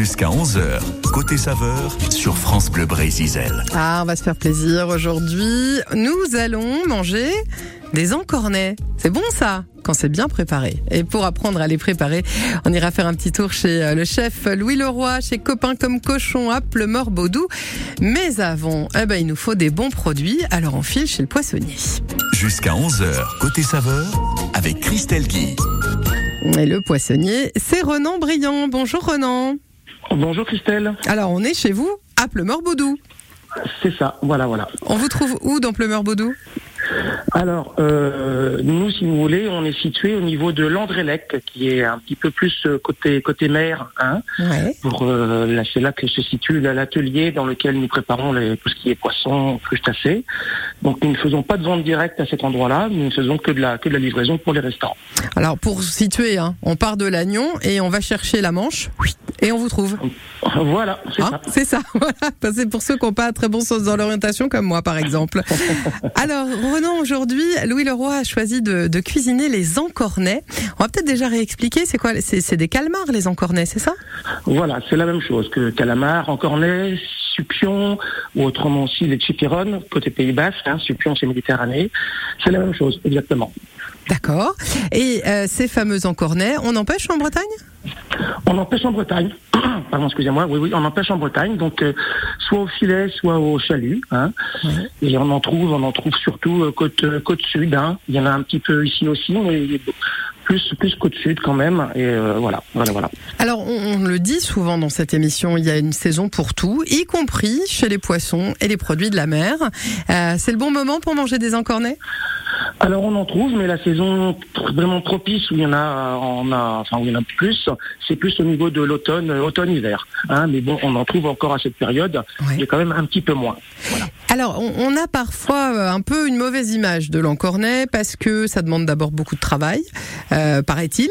Jusqu'à 11h, côté saveur sur France Bleu Brésil. Ah, on va se faire plaisir aujourd'hui. Nous allons manger des encornets. C'est bon ça quand c'est bien préparé. Et pour apprendre à les préparer, on ira faire un petit tour chez euh, le chef Louis Leroy, chez Copain comme Cochon à Pleumeur-Baudou. Mais avant, eh ben, il nous faut des bons produits, alors on file chez le poissonnier. Jusqu'à 11h, côté saveur, avec Christelle Guy. Et le poissonnier, c'est Renan Briand. Bonjour Renan. Bonjour Christelle. Alors on est chez vous à Pleumeur-Baudou. C'est ça, voilà, voilà. On vous trouve où dans Pleumeur-Baudou? Alors, euh, nous, si vous voulez, on est situé au niveau de Landrélec, qui est un petit peu plus euh, côté côté mer. Hein, Ouais. pour euh, là, c'est là que se situe l'atelier dans lequel nous préparons les, tout ce qui est poisson, crustacés. Donc, nous ne faisons pas de vente directe à cet endroit-là. Nous ne faisons que de la que de la livraison pour les restaurants. Alors pour situer, hein, on part de l'Agnon et on va chercher la Manche et on vous trouve. Voilà, c'est Hein, ça. c'est ça, voilà. C'est pour ceux qui n'ont pas un très bon sens dans l'orientation, comme moi par exemple. Alors Aujourd'hui, Louis Leroy a choisi de, de cuisiner les encornets. On va peut-être déjà réexpliquer, c'est quoi C'est c'est des calmars les encornets, c'est ça? Voilà, c'est la même chose que calamar, encornet, supion, ou autrement aussi les chipirones, côté Pays Basque, hein, supion c'est Méditerranée. C'est la même chose, exactement. D'accord. Et euh, ces fameux encornets, on en pêche en Bretagne? On en pêche en Bretagne. Pardon, excusez-moi. Oui, oui, on en pêche en Bretagne. Donc, euh, soit au filet, soit au chalut. Hein. Et on en trouve, on en trouve surtout euh, côte euh, côte sud. Hein. Il y en a un petit peu ici aussi, mais plus plus côte sud quand même. Et euh, voilà, voilà, voilà. Alors, on, on le dit souvent dans cette émission, il y a une saison pour tout, y compris chez les poissons et les produits de la mer. Euh, c'est le bon moment pour manger des encornets? Alors on en trouve, mais la saison vraiment propice où il y en a, on a, enfin où il y en a plus, c'est plus au niveau de l'automne, euh, automne-hiver. Hein. Mais bon, on en trouve encore à cette période. Ouais. Il y a quand même un petit peu moins. Alors, on, on a parfois euh, un peu une mauvaise image de l'encornet parce que ça demande d'abord beaucoup de travail, euh, paraît-il.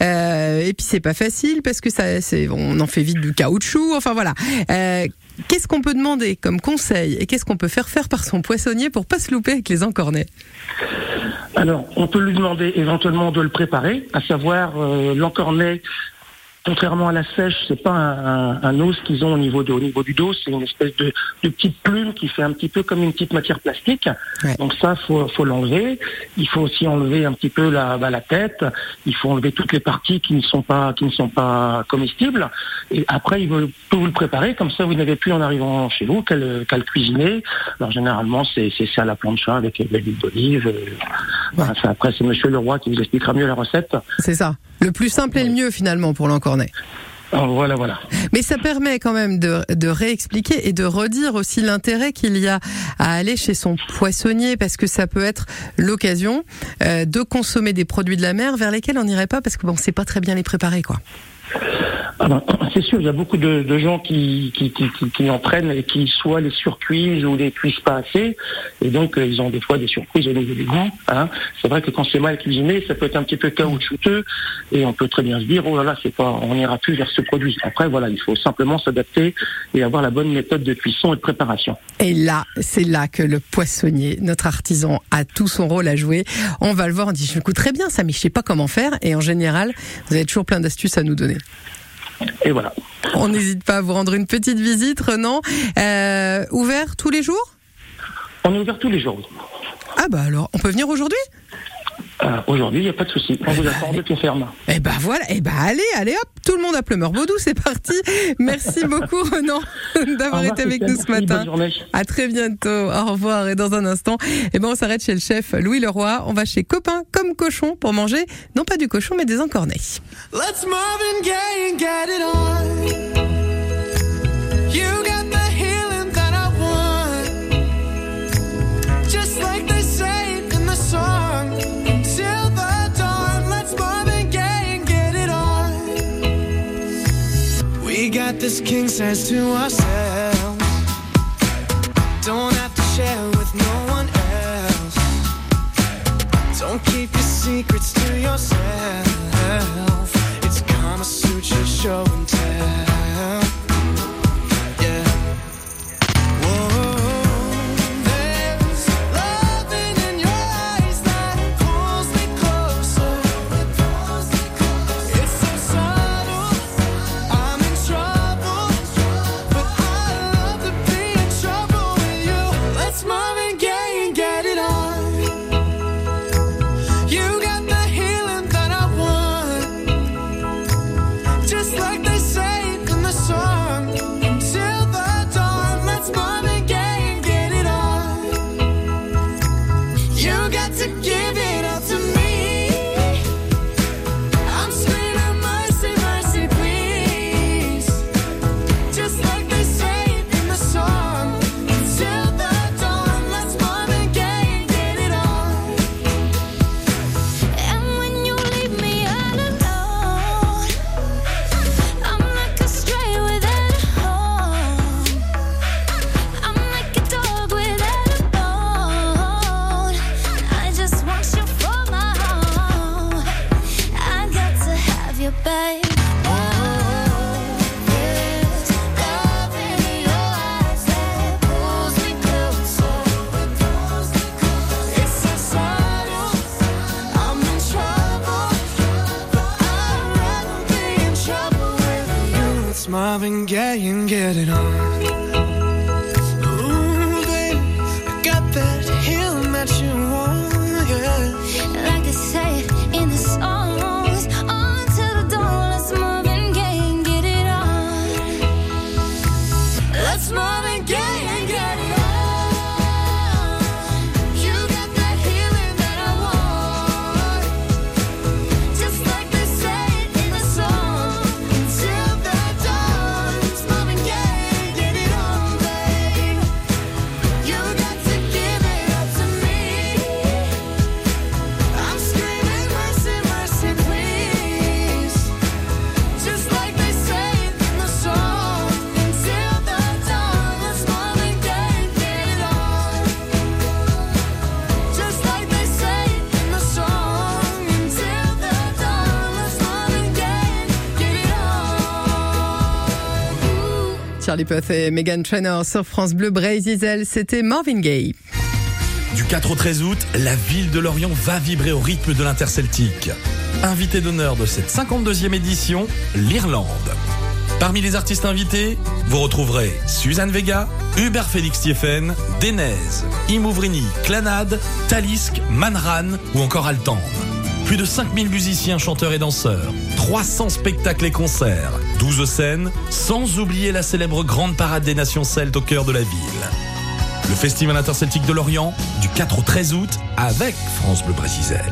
Euh, et puis c'est pas facile parce que ça, c'est, on en fait vite du caoutchouc. Enfin voilà. Euh, Qu'est-ce qu'on peut demander comme conseil et qu'est-ce qu'on peut faire faire par son poissonnier pour pas se louper avec les encornets? Alors, on peut lui demander éventuellement de le préparer, à savoir euh, l'encornet. Contrairement à la sèche, c'est pas un, un- un os qu'ils ont au niveau, de, au niveau du dos, c'est une espèce de, de petite plume qui fait un petit peu comme une petite matière plastique. Ouais. Donc ça, faut, faut l'enlever. Il faut aussi enlever un petit peu la, bah, la tête. Il faut enlever toutes les parties qui ne sont pas, qui ne sont pas comestibles. Et après, il tout vous le préparer. Comme ça, vous n'avez plus en arrivant chez vous qu'à le, le cuisiner. Alors généralement, c'est ça à la plancha avec de l'huile d'olive. euh, ça, après, c'est Monsieur Leroy qui vous expliquera mieux la recette. C'est ça. Le plus simple et le mieux finalement pour l'encornet. Alors, voilà, voilà. Mais ça permet quand même de, de réexpliquer et de redire aussi l'intérêt qu'il y a à aller chez son poissonnier parce que ça peut être l'occasion euh, de consommer des produits de la mer vers lesquels on n'irait pas parce que bon, c'est pas très bien les préparer quoi. Ah ben, c'est sûr, il y a beaucoup de, gens qui, qui, qui, en prennent et qui soit les surcuisent ou les cuisent pas assez. Et donc, euh, ils ont des fois des surprises au niveau des goûts. Hein. C'est vrai que quand c'est mal cuisiné, ça peut être un petit peu caoutchouteux et on peut très bien se dire, oh là là, c'est pas, on n'ira plus vers ce produit. Après, voilà, il faut simplement s'adapter et avoir la bonne méthode de cuisson et de préparation. Et là, c'est là que le poissonnier, notre artisan, a tout son rôle à jouer. On va le voir, on dit, je me très bien ça, mais je sais pas comment faire. Et en général, vous avez toujours plein d'astuces à nous donner. Et voilà. On n'hésite pas à vous rendre une petite visite, Renan. Euh, ouvert tous les jours? On est ouvert tous les jours. Ah bah alors, on peut venir aujourd'hui? Euh, Aujourd'hui, il n'y a pas de souci. On vous attend de pied ferme. Eh ben voilà, eh ben allez, allez hop, tout le monde à Pleumeur-Baudou, c'est parti. Merci beaucoup Renan d'avoir été avec nous ce Merci, matin. bonne journée. À très bientôt. Au revoir. Et dans un instant, eh ben on s'arrête chez le chef Louis Leroy. On va chez Copain comme cochon pour manger non pas du cochon mais des encornets. Let's Marvin Gaye and get it on. This king says to ourselves. Don't have to share with no one else. Don't keep your secrets to yourself. Marvin Gaye and get it on. Charlie Puth et Megan Trainor sur France Bleu Brésil, c'était Marvin Gaye. Du 4 au 13 août, la ville de Lorient va vibrer au rythme de l'interceltique. Invité d'honneur de cette 52e édition, l'Irlande. Parmi les artistes invités, vous retrouverez Suzanne Vega, Hubert Félix Thieffen, Denez, Imouvrini, Clanade, Talisk, Manran ou encore Altande. Plus de 5000 musiciens, chanteurs et danseurs, 300 spectacles et concerts, 12 scènes, sans oublier la célèbre Grande Parade des Nations Celtes au cœur de la ville. Le Festival interceltique de Lorient, du 4 au 13 août, avec France Bleu Brésil.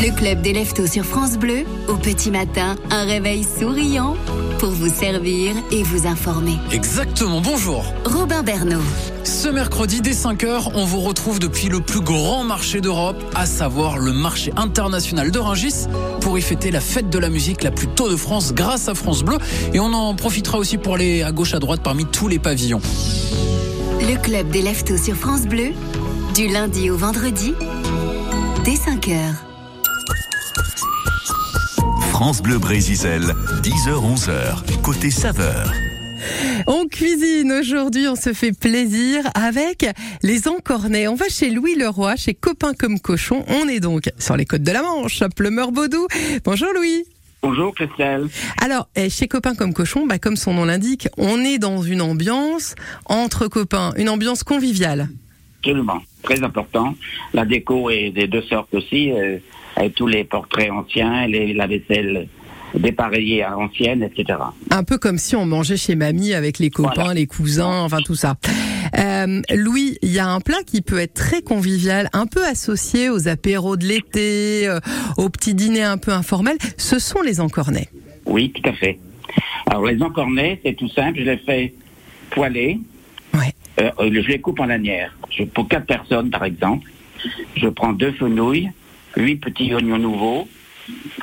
Le club des leftos sur France Bleu, au petit matin, un réveil souriant pour vous servir et vous informer. Exactement, bonjour. Robin Bernot, Ce mercredi dès 5h, on vous retrouve depuis le plus grand marché d'Europe, à savoir le marché international de Rungis, pour y fêter la fête de la musique la plus tôt de France grâce à France Bleu. Et on en profitera aussi pour aller à gauche à droite parmi tous les pavillons. le club des leftos sur France Bleu, du lundi au vendredi, dès 5h. France Bleu Brésil, 10h-11h, côté saveur. On cuisine aujourd'hui, on se fait plaisir avec les encornets. On va chez Louis Leroy, chez Copain comme Cochon. On est donc sur les côtes de la Manche, à Pleumeur-Baudou. Bonjour Louis. Bonjour Christelle. Alors, eh, chez Copain comme Cochon, bah, comme son nom l'indique, on est dans une ambiance entre copains, une ambiance conviviale. Absolument, très important. La déco est des deux sortes aussi, euh, avec tous les portraits anciens, les, la vaisselle dépareillée à ancienne, etc. Un peu comme si on mangeait chez mamie avec les copains, Voilà. les cousins, enfin tout ça. Euh, Louis, il y a un plat qui peut être très convivial, un peu associé aux apéros de l'été, euh, aux petits dîners un peu informels. Ce sont les encornets. Oui, tout à fait. Alors les encornets, c'est tout simple, je les fais poêler, Ouais. euh, euh, je les coupe en lanières. Je, pour quatre personnes, par exemple, je prends deux fenouilles, huit petits oignons nouveaux,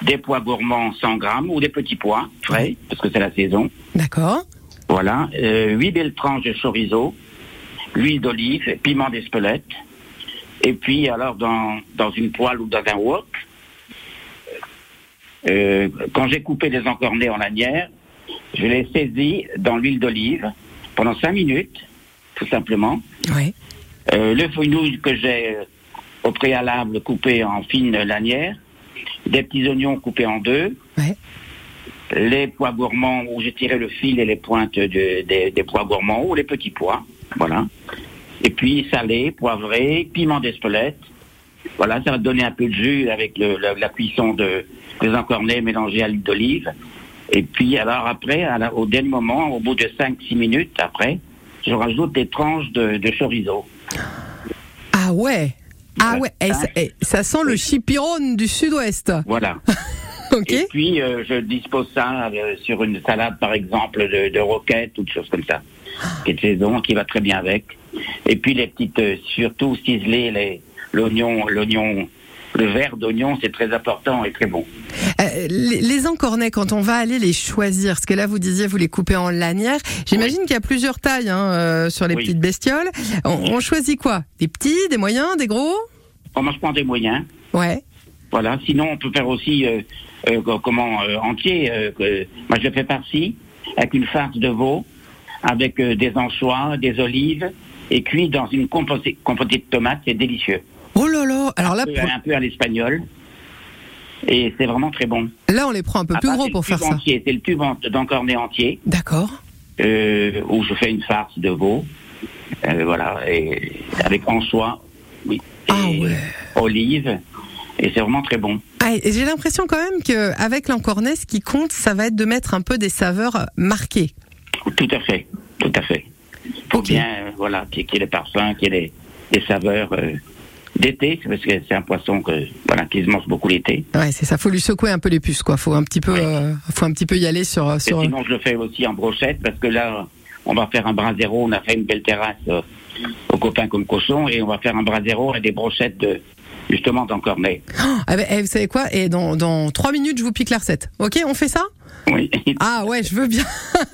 des pois gourmands 100 grammes ou des petits pois frais, parce que c'est la saison. D'accord. Voilà, euh, huit belles tranches de chorizo, l'huile d'olive, piment d'Espelette, et puis alors dans, dans une poêle ou dans un wok, euh, quand j'ai coupé les encornets en lanières, je les saisis dans l'huile d'olive pendant cinq minutes, tout simplement. Ouais. Euh, le fenouil que j'ai au préalable coupé en fines lanières, des petits oignons coupés en deux, Ouais. les pois gourmands où j'ai tiré le fil et les pointes de- des, des pois gourmands ou les petits pois, voilà. Et puis salé, poivré, piment d'Espelette. Voilà, ça va donner un peu de jus avec le- la, la cuisson de, des encornets mélangés à l'huile d'olive. Et puis alors après, à la- au dernier moment, au bout de 5-6 minutes après, je rajoute des tranches de, de chorizo. Ah ouais. Ah ouais. Et ça, et ça sent le chipiron du sud-ouest. Voilà. Ok. Et puis, euh, je dispose ça euh, sur une salade, par exemple, de, de roquettes ou de choses comme ça, qui est de saison, qui va très bien avec. Et puis, les petites, euh, surtout ciseler les, l'oignon, l'oignon, le verre d'oignon, c'est très important et très bon. Euh, les, les encornets, quand on va aller les choisir, parce que là vous disiez vous les coupez en lanières, j'imagine qu'il y a plusieurs tailles hein, euh, sur les Oui. petites bestioles. On, on choisit quoi? Des petits, des moyens, des gros? On mange pas des moyens. Ouais. Voilà. Sinon, on peut faire aussi, euh, euh, co- comment, euh, entier. moi, je fais par-ci, avec une farce de veau, avec des anchois, des olives, et cuit dans une composée, compotée de tomates. C'est délicieux. Oh là là Alors là, un, peu, pour- un peu à l'espagnol. Et c'est vraiment très bon. Là, on les prend un peu Ah plus bah, gros c'est pour le faire tube ça. Entier, c'est le tube en- d'encornet entier, D'accord. euh, où je fais une farce de veau. Euh, voilà, et avec anchois, oui, et Ah ouais. olive. Et c'est vraiment très bon. Ah, et j'ai l'impression quand même qu'avec l'encornet, ce qui compte, ça va être de mettre un peu des saveurs marquées. Tout à fait, tout à fait. Faut bien, euh, voilà, qu'il y ait les parfums, qu'il y ait les, les saveurs euh, d'été, parce que c'est un poisson que, voilà, qui se mange beaucoup l'été. Ouais, c'est ça. Faut lui secouer un peu les puces, quoi. Faut un petit peu, Ouais. euh, faut un petit peu y aller sur Et sur. sinon, je le fais aussi en brochette, parce que là, on va faire un bras zéro, on a fait une belle terrasse euh, aux copains comme cochon, et on va faire un bras zéro et des brochettes de, justement d'encornet. Ah ben, eh, vous savez quoi? Et dans dans trois minutes, je vous pique la recette. Ok, on fait ça? Oui. Ah ouais, je veux bien.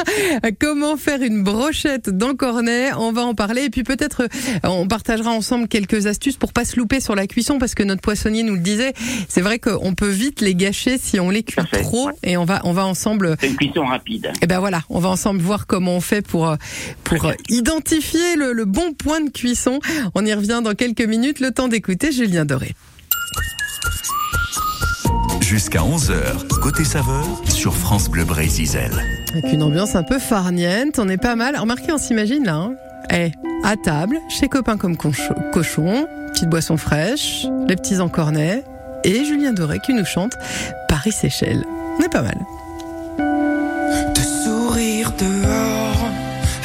Comment faire une brochette d'encornet On va en parler et puis peut-être euh, on partagera ensemble quelques astuces pour pas se louper sur la cuisson parce que notre poissonnier nous le disait. C'est vrai qu'on peut vite les gâcher si on les cuit trop et on va on va ensemble. C'est une cuisson rapide. Et ben voilà, on va ensemble voir comment on fait pour euh, pour euh, identifier le, le bon point de cuisson. On y revient dans quelques minutes. Le temps d'écouter Julien Doré. Jusqu'à 11h, côté saveur sur France Bleu Brésil. Avec une ambiance un peu farniente, on est pas mal. Remarquez, on s'imagine là. Hein eh, à table, chez copains comme cochon, petite boisson fraîche, les petits encornets et Julien Doré qui nous chante Paris-Séchelles. On est pas mal. De sourire dehors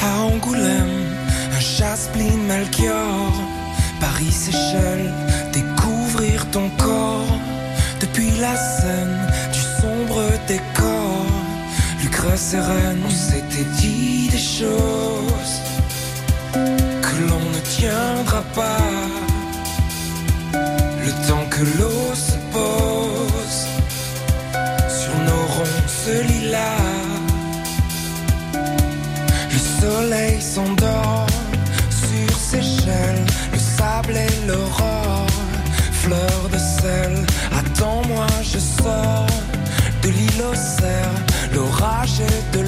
à Angoulême, un Melchior, Paris-Séchelles, découvrir ton corps la scène du sombre décor. Lucrèce et Rennes, on s'était dit des choses que l'on ne tiendra pas. Le temps que l'eau se pose sur nos ronces lilas. Le soleil s'endort sur Seychelles, le sable et l'aurore, fleur de sel. Je sors de l'île aux cerfs, l'orage de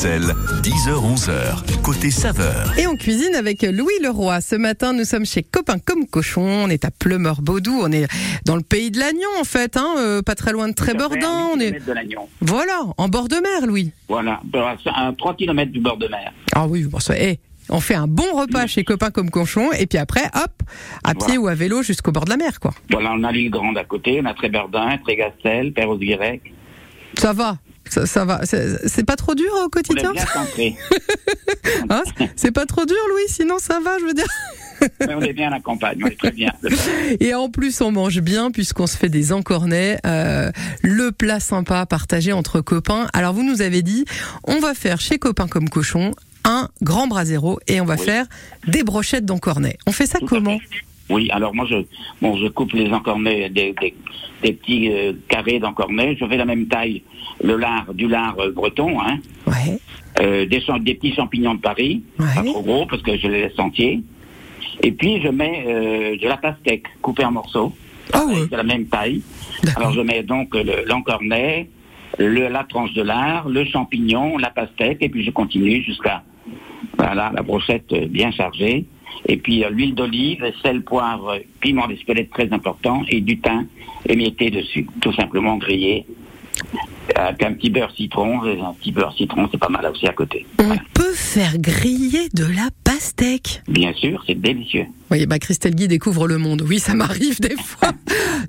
France Bleu Brésil, 10h-11h, côté saveur. Et on cuisine avec Louis Leroy. Ce matin, nous sommes chez Copain comme Cochon. On est à Pleumeur-Baudou. On est dans le pays de l'Agnon, en fait, hein, euh, pas très loin de Trébordin. On est, de l'Agnon. voilà, en bord de mer, Louis. Voilà, à 3 km du bord de mer. Ah oui, bon, ça, eh, On fait un bon repas chez copains comme cochon et puis après, hop, à pied ou à vélo jusqu'au bord de la mer, quoi. Voilà, on a l'île Grande à côté, on a Tréberdin, Trégastel, Perros-Guirec. Ça va, ça, ça va. C'est pas trop dur au On est quotidien. Hein C'est pas trop dur, Louis? Sinon, ça va, je veux dire. Mais on est bien à la campagne, on est très bien. Et en plus, on mange bien puisqu'on se fait des encornets, euh, le plat sympa partagé entre copains. Alors, vous nous avez dit, on va faire chez copains comme cochon un grand brasero et on va Oui. faire des brochettes d'encornets. On fait ça Tout comment? Oui, alors moi je, bon, je coupe les encornets, des, des, des petits euh, carrés d'encornets. Je fais la même taille, le lard, du lard euh, breton, hein, Ouais, euh, des, petits champignons de Paris, pas ouais. trop gros parce que je les laisse entiers. Et puis je mets euh, de la pastèque coupée en morceaux, Ah ouais. de la même taille. Alors je mets donc le- l'encornet, le, la tranche de lard, le champignon, la pastèque, et puis je continue jusqu'à voilà la brochette bien chargée. Et puis euh, l'huile d'olive, sel, poivre, piment d'Espelette très important, et du thym émietté dessus, tout simplement grillé. Avec un petit beurre citron, et un petit beurre citron, c'est pas mal aussi à côté. On peut faire griller de la pastèque. Bien sûr, c'est délicieux. Oui, bah Christelle Guy découvre le monde. Oui, ça m'arrive des fois.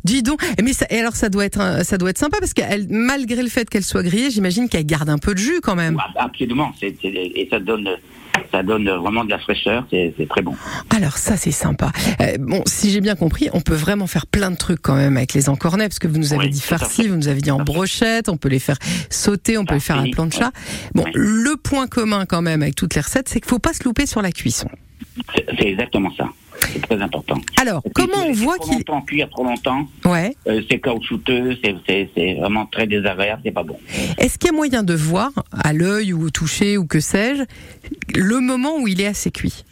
Dis donc. Mais ça, et alors ça doit être ça doit être sympa parce qu'elle, malgré le fait qu'elle soit grillée, j'imagine qu'elle garde un peu de jus quand même. Ah, Absolument, et ça donne, ça donne vraiment de la fraîcheur, c'est très bon. Alors ça c'est sympa. Euh, bon, si j'ai bien compris, on peut vraiment faire plein de trucs quand même avec les encornets parce que vous nous avez Oui, dit farci, vous nous avez dit en brochette, on peut les faire sauter, on peut les faire à la plancha. Bon, Oui. le point commun quand même avec toutes les recettes, c'est qu'il faut pas se louper sur la cuisson. C'est exactement ça. C'est très important. Alors, Et comment on voit qu'il longtemps cuire trop longtemps, Ouais. euh, c'est caoutchouteux, c'est- vraiment très désagréable, c'est pas bon. Est-ce qu'il y a moyen de voir à l'œil ou au toucher ou que sais-je le moment où il est assez cuit?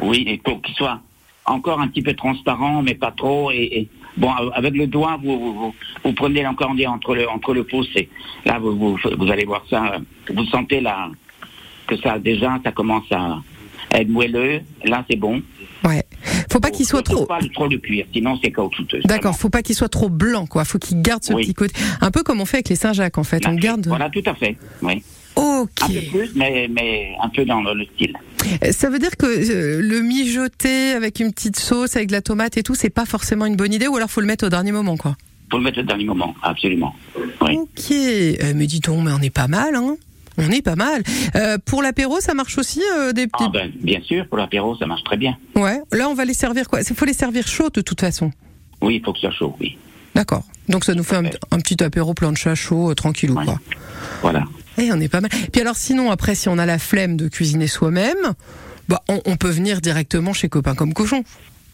Oui, il faut qu'il soit encore un petit peu transparent, mais pas trop. Et, et- bon, avec le doigt, vous, vous, vous, vous prenez l'encornet entre le entre le pouce et là, vous, vous, vous allez voir ça. euh, Vous sentez là que ça déjà, ça commence à être moelleux. Là, c'est bon. Ouais. Faut pas qu'il soit trop. Pas trop le cuire, sinon c'est caoutchouteux. D'accord, faut pas qu'il soit trop blanc, quoi. Faut qu'il garde ce Oui. petit côté. Un peu comme on fait avec les Saint-Jacques, en fait. On Là, garde. Voilà, tout à fait. Oui. Ok. Un peu plus, mais, mais un peu dans le, le style. Ça veut dire que euh, le mijoter avec une petite sauce, avec de la tomate et tout, c'est pas forcément une bonne idée, ou alors faut le mettre au dernier moment, quoi? Faut le mettre au dernier moment, absolument. Oui. Ok. Euh, mais dis donc, mais on est pas mal, hein. On est pas mal. Euh, pour l'apéro, ça marche aussi euh, des petits. Ah ben, bien sûr, pour l'apéro, ça marche très bien. Ouais. Là, on va les servir quoi? Il faut les servir chauds de toute façon. Oui, il faut que ça soit chaud, oui. D'accord. Donc ça nous fait un, un petit apéro plancha chaud, euh, tranquillou, Ouais. quoi. Voilà. Eh, on est pas mal. Puis alors sinon, après, si on a la flemme de cuisiner soi-même, bah, on, on peut venir directement chez Copain comme Cochon.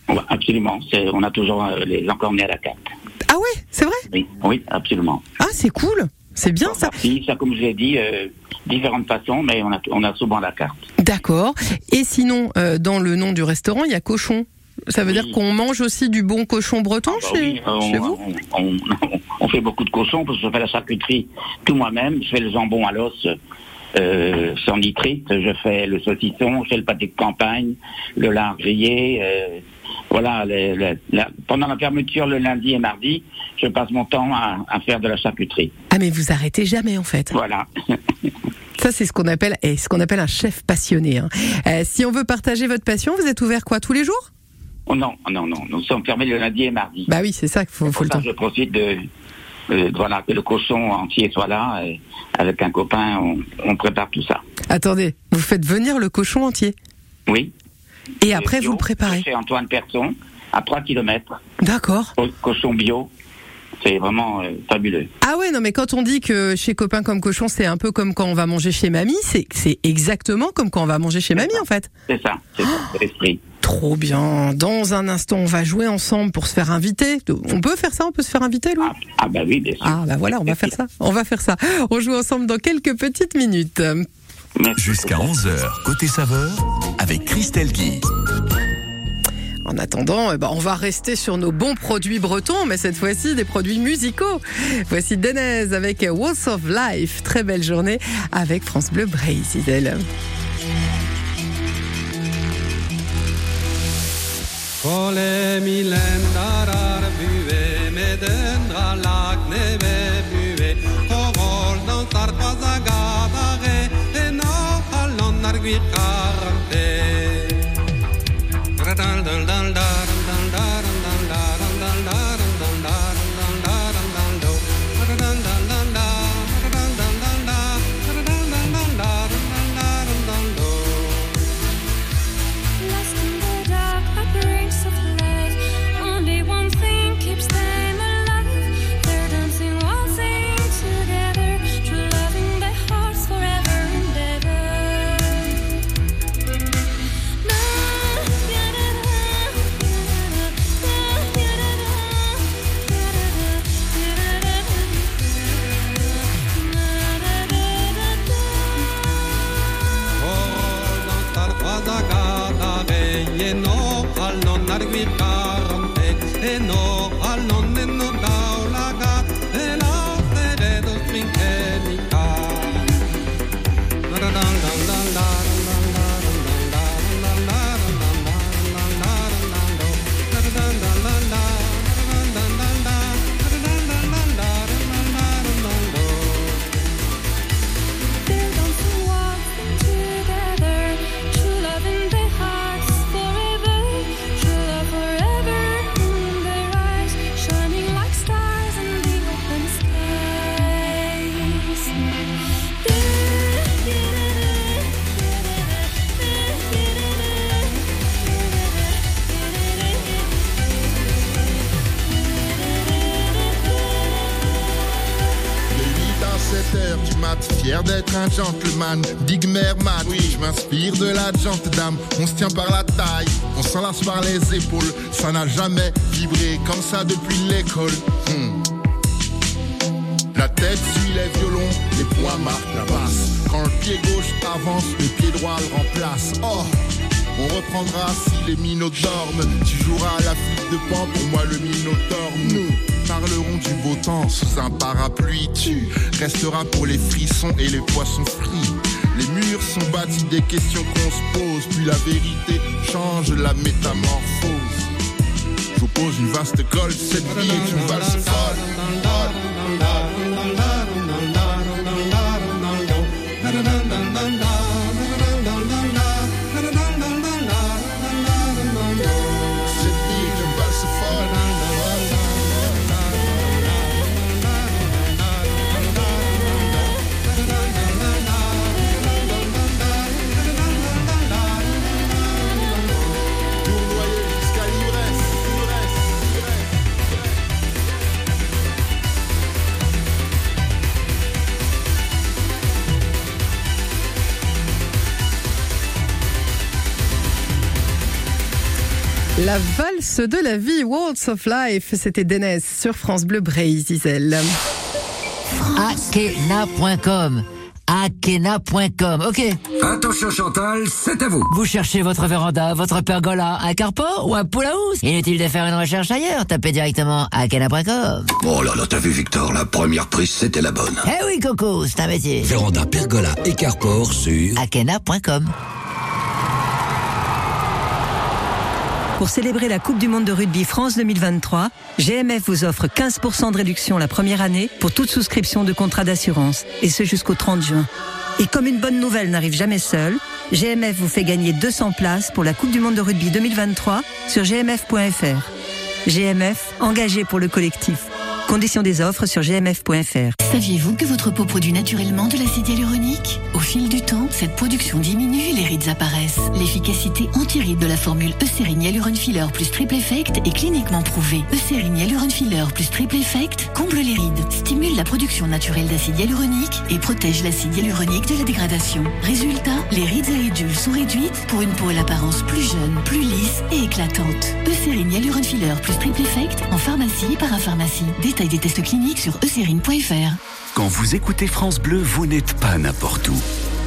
Ouais, Absolument. On a toujours euh, les encornets à la carte. Ah ouais, c'est vrai? Oui, oui, absolument. Ah, c'est cool. C'est bien ça. Si, ça, comme je l'ai dit, euh, différentes façons, mais on a, on a souvent la carte. D'accord. Et sinon, euh, dans le nom du restaurant, il y a cochon. Ça veut Oui. dire qu'on mange aussi du bon cochon breton Bah chez, oui, on, chez vous? on, fait beaucoup de cochons parce que je fais la charcuterie tout moi-même. Je fais le jambon à l'os euh, sans nitrite. Je fais le saucisson, je fais le pâté de campagne, le lard grillé. Voilà, les- les- la- pendant la fermeture le lundi et mardi, je passe mon temps à, à faire de la charcuterie. Ah mais vous arrêtez jamais en fait. Voilà. Ça c'est ce qu'on appelle et ce qu'on appelle un chef passionné. hein. Euh, si on veut partager votre passion, vous êtes ouvert quoi tous les jours? Oh non, non, non, nous sommes fermés le lundi et mardi. Bah oui, c'est ça qu'il faut, le temps. je profite de, euh, voilà, que le cochon entier soit là. Et avec un copain, on, on prépare tout ça. Attendez, vous faites venir le cochon entier? Oui. Et après bio, vous le préparez. Chez Antoine Person, à 3 km, D'accord. cochon bio. C'est vraiment euh, fabuleux. Ah ouais, non mais quand on dit que chez copain comme cochon, c'est un peu comme quand on va manger chez mamie, c'est exactement comme quand on va manger chez mamie en fait. C'est ça, c'est c'est l'esprit. Trop bien. Dans un instant, on va jouer ensemble pour se faire inviter. On peut faire ça On peut se faire inviter, Louis? Ah, ah bah oui, bien sûr. Ah bah voilà, on va faire ça. On va faire ça. On joue ensemble dans quelques petites minutes. Jusqu'à 11h, côté saveur, avec Christelle Guy. En attendant, eh ben, on va rester sur nos bons produits bretons, mais cette fois-ci des produits musicaux. Voici Denez avec Walls of Life. Très belle journée avec France Bleu. Ole ve bue Kovol dans un gentleman, big man, oui, je m'inspire de la gente dame, on se tient par la taille, on s'enlace par les épaules, ça n'a jamais vibré comme ça depuis l'école. Hmm. La tête suit les violons, les poings marquent la basse. Quand le pied gauche avance, le pied droit le remplace. Oh, on reprendra si les minots dorment. Tu joueras à la flûte de pan, pour moi le minotaure. Nous parlerons du beau temps sous un parapluie. Tu resteras pour les frissons et les poissons frits. Les murs sont bâtis des questions qu'on se pose, puis la vérité change la métamorphose. Je vous pose une vaste colle, cette vie est une valse folle. La valse de la vie, Waltz of Life, c'était Dénès sur France Bleu Bray Zizel. Akena.com. Akena.com, ok. Attention Chantal, c'est à vous. Vous cherchez votre véranda, votre pergola, un carport ou un pool house? Inutile de faire une recherche ailleurs, tapez directement Akena.com. Oh là là, t'as vu Victor, la première prise c'était la bonne. Eh oui Coco, c'est un métier. Véranda, pergola et carport sur... Akena.com. Pour célébrer la Coupe du Monde de rugby France 2023, GMF vous offre 15% de réduction la première année pour toute souscription de contrat d'assurance, et ce jusqu'au 30 juin. Et comme une bonne nouvelle n'arrive jamais seule, GMF vous fait gagner 200 places pour la Coupe du Monde de rugby 2023 sur gmf.fr. GMF, engagé pour le collectif. Conditions des offres sur gmf.fr. Saviez-vous que votre peau produit naturellement de l'acide hyaluronique? Au fil du temps, cette production diminue, les rides apparaissent. L'efficacité anti-rides de la formule Eucérine Hyaluron Filler plus Triple Effect est cliniquement prouvée. Eucérine Hyaluron Filler plus Triple Effect comble les rides, stimule la production naturelle d'acide hyaluronique et protège l'acide hyaluronique de la dégradation. Résultat, les rides et ridules sont réduites pour une peau à l'apparence plus jeune, plus lisse et éclatante. Eucérine Hyaluron Filler plus Triple Effect en pharmacie et parapharmacie. Des tests cliniques sur. Quand vous écoutez France Bleu, vous n'êtes pas n'importe où.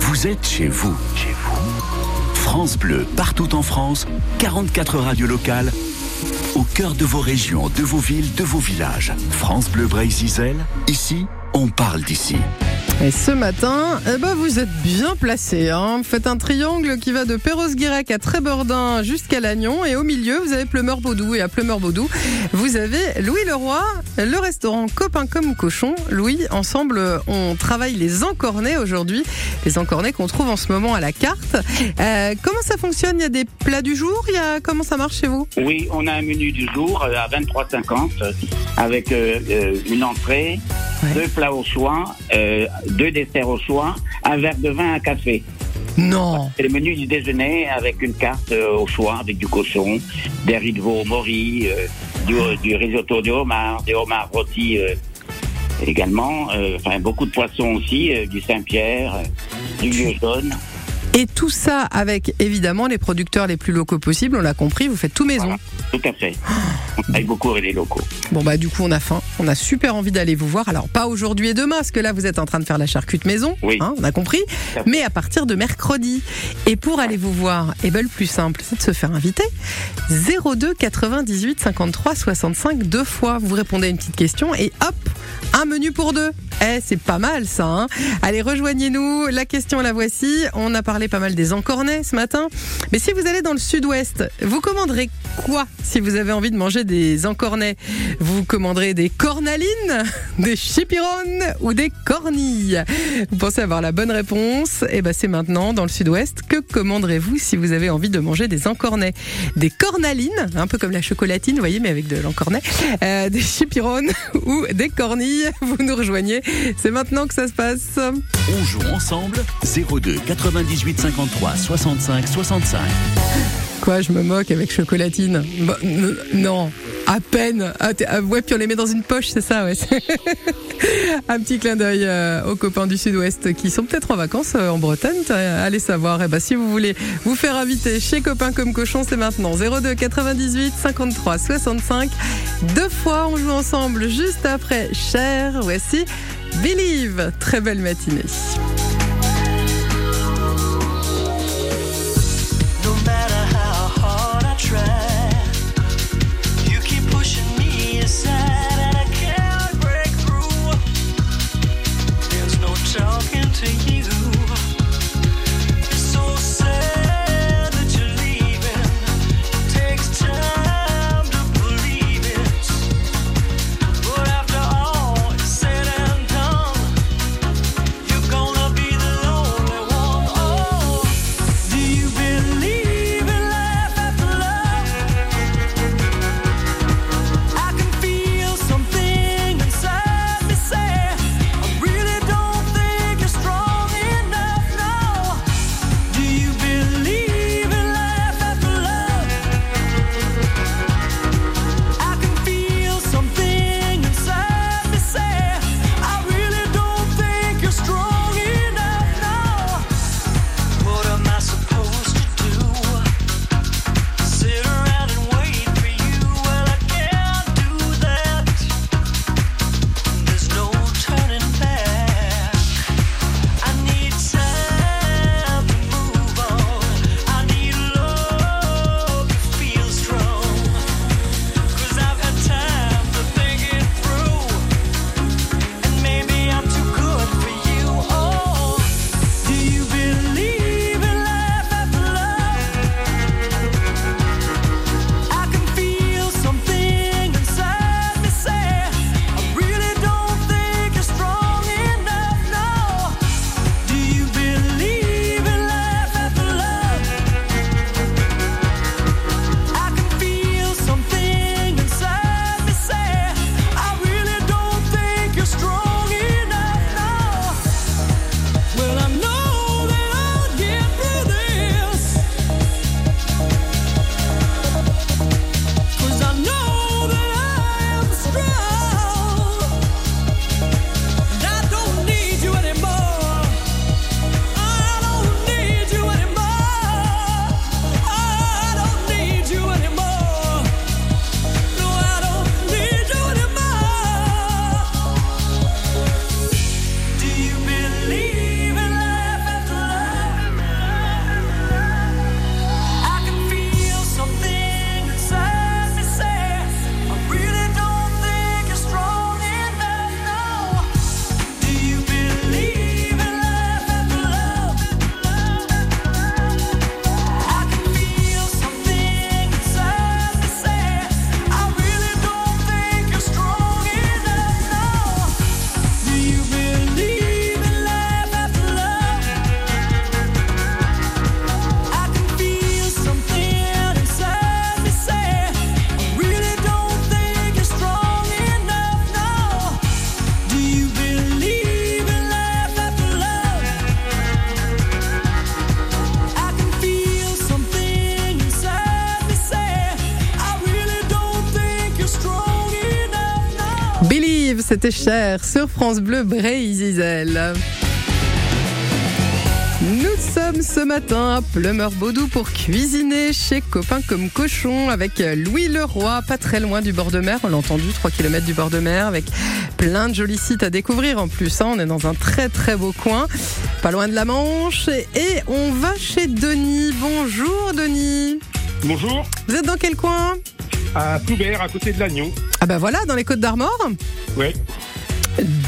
Vous êtes chez vous. Chez vous. France Bleu, partout en France, 44 radios locales, au cœur de vos régions, de vos villes, de vos villages. France Bleu Bray-Zizel, ici, on parle d'ici. Et ce matin, eh ben vous êtes bien placé. Hein. Vous faites un triangle qui va de Perros-Guirec à Trébeurdin jusqu'à Lannion. Et au milieu, vous avez Pleumeur-Baudou. Et à Pleumeur-Baudou, vous avez Louis Leroy, le restaurant Copain comme Cochon. Louis, ensemble, on travaille les encornets aujourd'hui. Les encornets qu'on trouve en ce moment à la carte. Euh, comment ça fonctionne? Il y a des plats du jour? Il y a... Comment ça marche chez vous? Oui, on a un menu du jour euh, à 23,50 euh, avec une entrée, deux plats au choix, euh, deux desserts au choix, un verre de vin, un café. Non. C'est le menu du déjeuner avec une carte euh, au choix avec du cochon, des riz de veau mori, euh, du, du risotto de homard, des homards rôtis euh, également, euh, enfin beaucoup de poissons aussi, euh, du Saint-Pierre, euh, du lieu jaune. Et tout ça avec évidemment les producteurs les plus locaux possibles. On l'a compris, vous faites tout maison. Tout à fait. On travaille beaucoup avec les locaux. Bon bah du coup on a faim, on a super envie d'aller vous voir. Alors pas aujourd'hui et demain, parce que là vous êtes en train de faire la charcute maison, Oui. hein, on a compris. Mais à partir de mercredi. Et pour aller vous voir, eh ben le plus simple, c'est de se faire inviter. 02 98 53 65 deux fois. Vous répondez à une petite question et hop, un menu pour deux. Eh, c'est pas mal ça. Hein Allez, rejoignez-nous. La question, la voici. On a parlé pas mal des encornets ce matin. Mais si vous allez dans le sud-ouest, vous commanderez quoi si vous avez envie de manger des encornets? Vous commanderez des cornalines, des chipirones ou des cornilles? Vous pensez avoir la bonne réponse? Eh ben, c'est maintenant dans le sud-ouest. Que commanderez-vous si vous avez envie de manger des encornets? Des cornalines, un peu comme la chocolatine, vous voyez, mais avec de l'encornet. Euh, des chipirones ou des cornilles. Vous nous rejoignez. C'est maintenant que ça se passe. On joue ensemble 02 98 53 65 65. Quoi, je me moque avec chocolatine Non, à peine. Ah, ah, ouais, puis on les met dans une poche, c'est ça, ouais. Un petit clin d'œil euh, aux copains du Sud-Ouest qui sont peut-être en vacances euh, en Bretagne. Allez savoir. Eh ben, si vous voulez vous faire inviter chez Copains comme Cochon, c'est maintenant 02 98 53 65. Deux fois, on joue ensemble juste après Cher. Voici Believe. Très belle matinée. C'était cher sur France Bleu Brésil. Nous sommes ce matin à Plumeur-Baudou pour cuisiner chez Copain comme Cochon avec Louis Leroy, pas très loin du bord de mer. On l'a entendu, 3 km du bord de mer avec plein de jolis sites à découvrir en plus. hein. On est dans un très très beau coin, pas loin de la Manche. Et on va chez Denis. Bonjour Denis. Bonjour. Vous êtes dans quel coin? À Ploubert, à côté de l'Agnon. Ah bah voilà, dans les Côtes d'Armor. Ouais.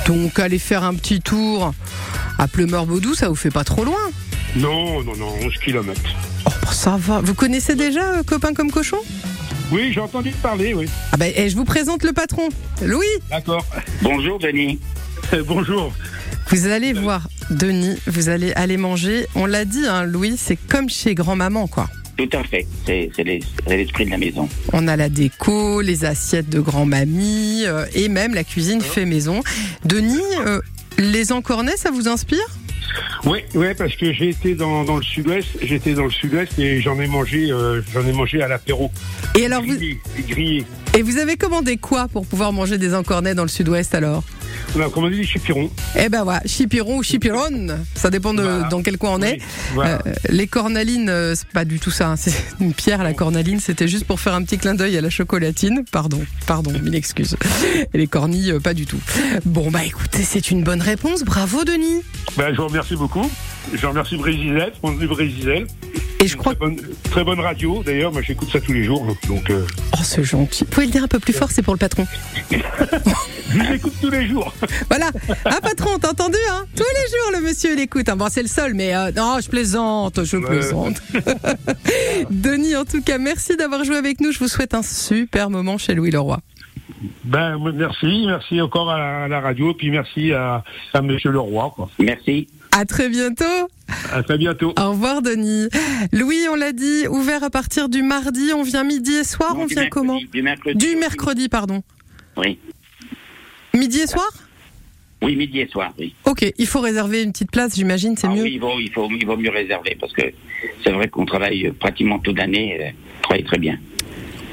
Donc allez faire un petit tour à Plumeur-Baudou, ça vous fait pas trop loin. Non, non, non, 11 km. Oh, ça va. Vous connaissez déjà euh, Copain comme Cochon? Oui, j'ai entendu parler, oui. Ah bah, et je vous présente le patron, Louis. D'accord. Bonjour Denis. Bonjour. Vous allez voir, Denis, vous allez aller manger. On l'a dit, hein, Louis, c'est comme chez grand-maman, quoi. Tout à fait. C'est c'est les- c'est l'esprit de la maison. On a la déco, les assiettes de grand-mamie euh, et même la cuisine fait maison. Denis, euh, les encornets, ça vous inspire? Oui, ouais, parce que j'ai été dans, dans le sud-ouest, j'étais dans le sud-ouest et j'en ai mangé, euh, j'en ai mangé à l'apéro. Et alors vous, grillé. et vous avez commandé quoi pour pouvoir manger des encornets dans le sud-ouest alors? On a commandé des chipirons. Eh ben voilà, chipiron ou chipiron, ça dépend de Voilà. dans quel coin on est. voilà. Euh, les cornalines, euh, c'est pas du tout ça. hein. C'est une pierre, la cornaline. C'était juste pour faire un petit clin d'œil à la chocolatine. Pardon, pardon, mille excuses. Et les cornilles, euh, pas du tout. Bon bah écoutez, c'est une bonne réponse. Bravo Denis. Ben, je vous remercie beaucoup. Je remercie Brésil, Brésil. Et je crois très bonne, très bonne radio, d'ailleurs, moi j'écoute ça tous les jours. Donc, euh, Oh c'est gentil. Vous pouvez le dire un peu plus fort, c'est pour le patron. je vous écoute tous les jours. Voilà. Ah patron, t'as entendu hein? Tous les jours le monsieur l'écoute. Hein. Bon c'est le seul, mais euh, non, je plaisante, je plaisante. Denis, en tout cas, merci d'avoir joué avec nous. Je vous souhaite un super moment chez Louis Leroy. Ben, merci, merci encore à la, à la radio, puis merci à, à Monsieur Leroy. Quoi. Merci. À très bientôt. À très bientôt. Au revoir Denis. Louis, on l'a dit, ouvert à partir du mardi. On vient midi et soir. Non, on vient mercredi, comment Du mercredi. Du mercredi, pardon. Oui. Midi et soir Oui, midi et soir, oui. Ok, il faut réserver une petite place, j'imagine, c'est Ah mieux. oui, il vaut, il, faut, il vaut mieux réserver parce que c'est vrai qu'on travaille pratiquement toute l'année. euh, On travaille très bien.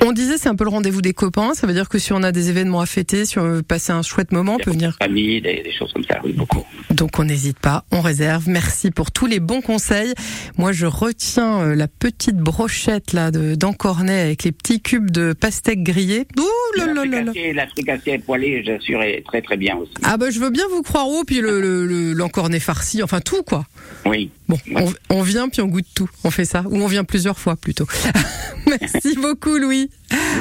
On disait c'est un peu le rendez-vous des copains. Ça veut dire que si on a des événements à fêter, si on veut passer un chouette moment, on peut venir. Famille, des, des choses comme ça, oui, beaucoup. Donc on n'hésite pas, on réserve. Merci pour tous les bons conseils. Moi je retiens euh, la petite brochette là de d'encornet avec les petits cubes de pastèque grillés. Ouh là là là la fricassée poêlée, j'assure, est très très bien aussi. Ah bah je veux bien vous croire oh puis le le- le- l'encornet farci, enfin tout quoi. Oui. Bon, on, on vient puis on goûte tout. On fait ça ou on vient plusieurs fois plutôt. Merci beaucoup Louis.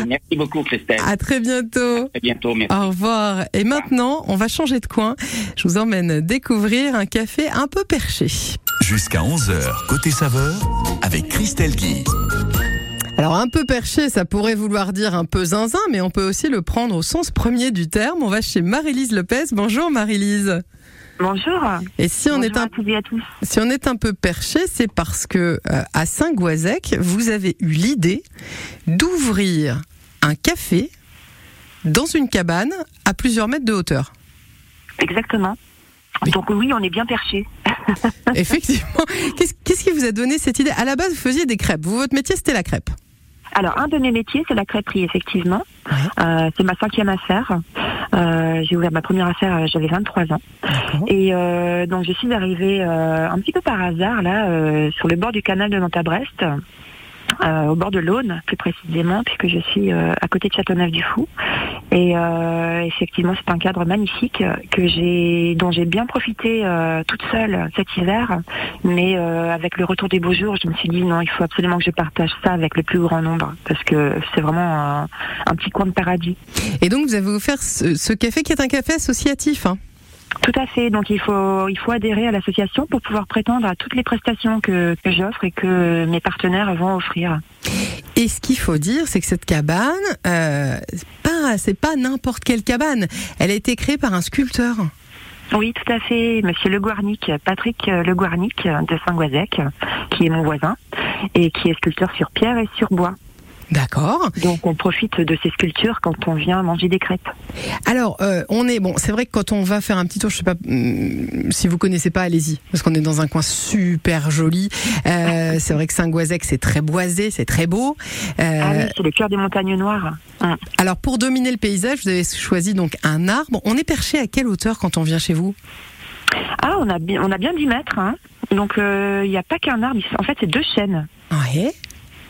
Merci beaucoup, Christelle. À très bientôt. À très bientôt, merci. Au revoir. Et maintenant, on va changer de coin. Je vous emmène découvrir un café un peu perché. Jusqu'à 11h, côté saveur, avec Christelle Guy. Alors un peu perché, ça pourrait vouloir dire un peu zinzin, mais on peut aussi le prendre au sens premier du terme. On va chez Marie-Lise Lopez. Bonjour Marie-Lise. Bonjour. Et si on est un à toutes et à tous. si on est un peu perché, c'est parce que euh, à Saint-Goisec, vous avez eu l'idée d'ouvrir un café dans une cabane à plusieurs mètres de hauteur. Exactement. Donc oui, on est bien perché. Effectivement. Qu'est-ce qu'est-ce qui vous a donné cette idée? À la base, vous faisiez des crêpes. Vous, votre métier, c'était la crêpe. Alors, un de mes métiers, c'est la crêperie, effectivement. Euh, c'est ma cinquième affaire. Euh, j'ai ouvert ma première affaire, euh, j'avais 23 ans. Et euh, donc, je suis arrivée euh, un petit peu par hasard, là, euh, sur le bord du canal de Nantes à Brest. Euh, au bord de l'Aune, plus précisément, puisque je suis euh, à côté de Châteauneuf-du-Fou. Et euh, effectivement, c'est un cadre magnifique que j'ai, dont j'ai bien profité toute seule cet hiver. Mais avec le retour des beaux jours, je me suis dit non, il faut absolument que je partage ça avec le plus grand nombre, parce que c'est vraiment un, petit coin de paradis. Et donc, vous avez offert ce, ce café qui est un café associatif. hein. Tout à fait. Donc il faut il faut adhérer à l'association pour pouvoir prétendre à toutes les prestations que, que j'offre et que mes partenaires vont offrir. Et ce qu'il faut dire, c'est que cette cabane, euh, c'est pas, pas n'importe quelle cabane. Elle a été créée par un sculpteur. Oui, tout à fait. Monsieur Le Guarnic, Patrick Le Guarnic de Saint-Goisec, qui est mon voisin et qui est sculpteur sur pierre et sur bois. D'accord. Donc on profite de ces sculptures quand on vient manger des crêpes. Alors, euh, on est bon. C'est vrai que quand on va faire un petit tour, je sais pas hum, si vous connaissez pas, allez-y, parce qu'on est dans un coin super joli. Euh, c'est vrai que Saint-Goisec, c'est très boisé, c'est très beau. Euh, Ah oui, c'est le cœur des montagnes noires. Hum. alors, pour dominer le paysage, vous avez choisi donc un arbre. On est perché à quelle hauteur quand on vient chez vous? Ah, on a, bien- on a bien 10 mètres. Hein. Donc euh, il n'y a pas qu'un arbre, en fait c'est deux chênes. Ouais?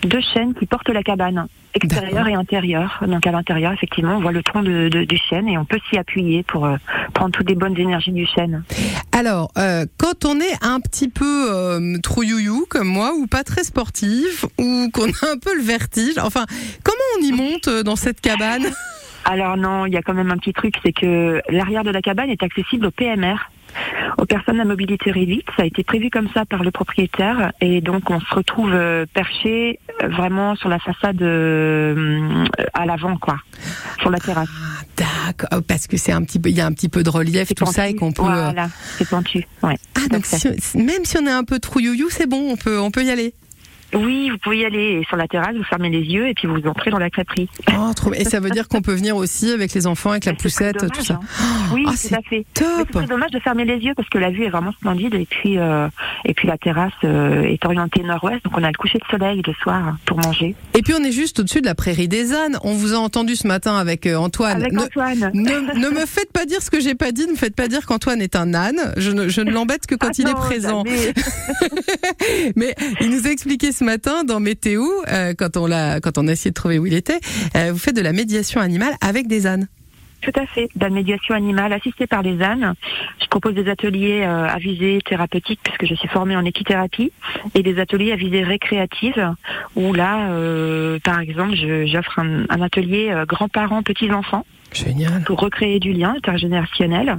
Deux chênes qui portent la cabane, extérieure et intérieure. Donc à l'intérieur, effectivement, on voit le tronc de, de- du chêne et on peut s'y appuyer pour euh, prendre toutes les bonnes énergies du chêne. Alors, euh, quand on est un petit peu euh, trouillouyou comme moi, ou pas très sportif, ou qu'on a un peu le vertige, enfin, comment on y monte euh, dans cette cabane? Alors non, il y a quand même un petit truc, c'est que l'arrière de la cabane est accessible au PMR, aux personnes à mobilité réduite. Ça a été prévu comme ça par le propriétaire et donc on se retrouve euh, perché euh, vraiment sur la façade euh, à l'avant, quoi, sur la terrasse. D'accord, parce que c'est un petit peu, il y a un petit peu de relief, tout ça, et qu'on peut. Voilà, c'est pentu. Ouais. Ah, donc si- même si on est un peu trouillouyou, c'est bon, on peut, on peut y aller. Oui, vous pouvez y aller sur la terrasse, vous fermez les yeux et puis vous entrez dans la crêperie. Oh, trop... Et ça veut dire qu'on peut venir aussi avec les enfants, avec la poussette, tout ça. hein. Oui, Ah, tout c'est à fait. C'est dommage de fermer les yeux parce que la vue est vraiment splendide et puis euh, et puis la terrasse euh, est orientée nord-ouest, donc on a le coucher de soleil le soir pour manger. Et puis on est juste au-dessus de la prairie des ânes. On vous a entendu ce matin avec euh, Antoine. Avec ne, Antoine. Ne, ne me faites pas dire ce que j'ai pas dit. Ne me faites pas dire qu'Antoine est un âne. Je ne, je ne l'embête que quand Ah il est présent. Mais il nous a expliqué ce matin dans Météo, euh, quand on l'a, quand on a essayé de trouver où il était, euh, vous faites de la médiation animale avec des ânes. Tout à fait, de la médiation animale assistée par les ânes. Je propose des ateliers euh, à visée thérapeutique puisque je suis formée en équithérapie et des ateliers à visée récréative où là, par exemple, j'offre un, atelier grands-parents, petits-enfants. Génial. Pour recréer du lien intergénérationnel.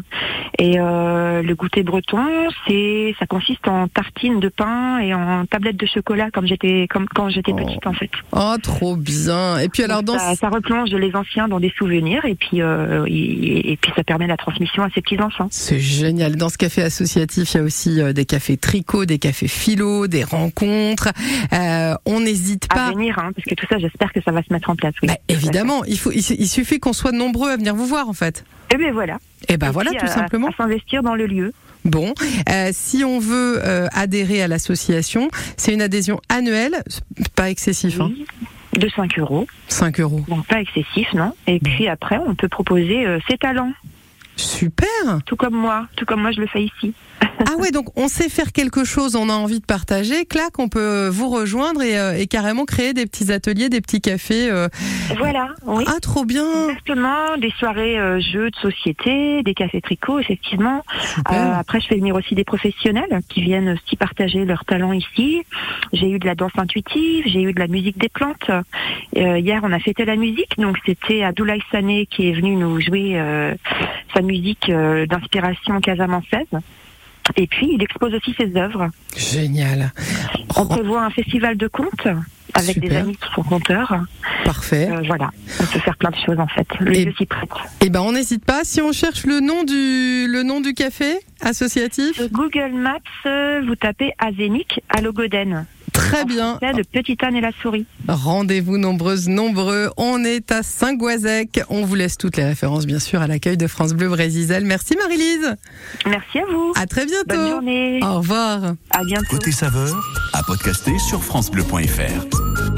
Et euh, le goûter breton, c'est, ça consiste en tartines de pain et en tablettes de chocolat comme j'étais, comme quand j'étais petite en fait. Oh, trop bien. Et puis alors dans ça, ça replonge les anciens dans des souvenirs et puis euh, et, et puis ça permet la transmission à ses petits enfants. C'est génial. Dans ce café associatif, il y a aussi euh, des cafés tricot, des cafés philo, des rencontres. Euh, on n'hésite pas. À venir, hein, parce que tout ça, j'espère que ça va se mettre en place. Oui. Bah, évidemment, il, faut, il, il suffit qu'on soit nombreux à venir vous voir en fait. Et bien voilà. Et ben voilà, puis, tout à- simplement. À s'investir dans le lieu. Bon, euh, si on veut euh, adhérer à l'association, c'est une adhésion annuelle, pas excessif. Hein. De 5 euros. 5 euros. Donc pas excessif, non. Et puis après, on peut proposer euh, ses talents. Super. Tout comme moi, tout comme moi je le fais ici. Ah ouais, donc on sait faire quelque chose, on a envie de partager, clac, on peut vous rejoindre et, euh, et carrément créer des petits ateliers, des petits cafés. euh. Voilà, oui. Ah, trop bien. Exactement, des soirées euh, jeux de société, des cafés tricot, effectivement. Euh, après, je fais venir aussi des professionnels qui viennent aussi partager leurs talents ici. J'ai eu de la danse intuitive, j'ai eu de la musique des plantes. Hier, on a fêté la musique, donc c'était Abdoulaye Sané qui est venu nous jouer sa musique euh, d'inspiration casamançaise. Et puis, il expose aussi ses œuvres. Génial. On prévoit un festival de contes avec des amis qui sont conteurs. Parfait. Euh, voilà, on peut faire plein de choses en fait. Le lieu s'y prête. Eh ben on n'hésite pas. Si on cherche le nom du le nom du café associatif. Sur Google Maps, euh, vous tapez Azénique à Logoden. Très bien. de Petite Anne et la souris. Rendez-vous nombreuses, nombreux. On est à Saint-Goisec. On vous laisse toutes les références, bien sûr, à l'accueil de France Bleu Brésisel. Merci Marie-Lise. Merci à vous. À très bientôt. Bonne journée. Au revoir. À bientôt. Côté saveur, à podcaster sur FranceBleu.fr.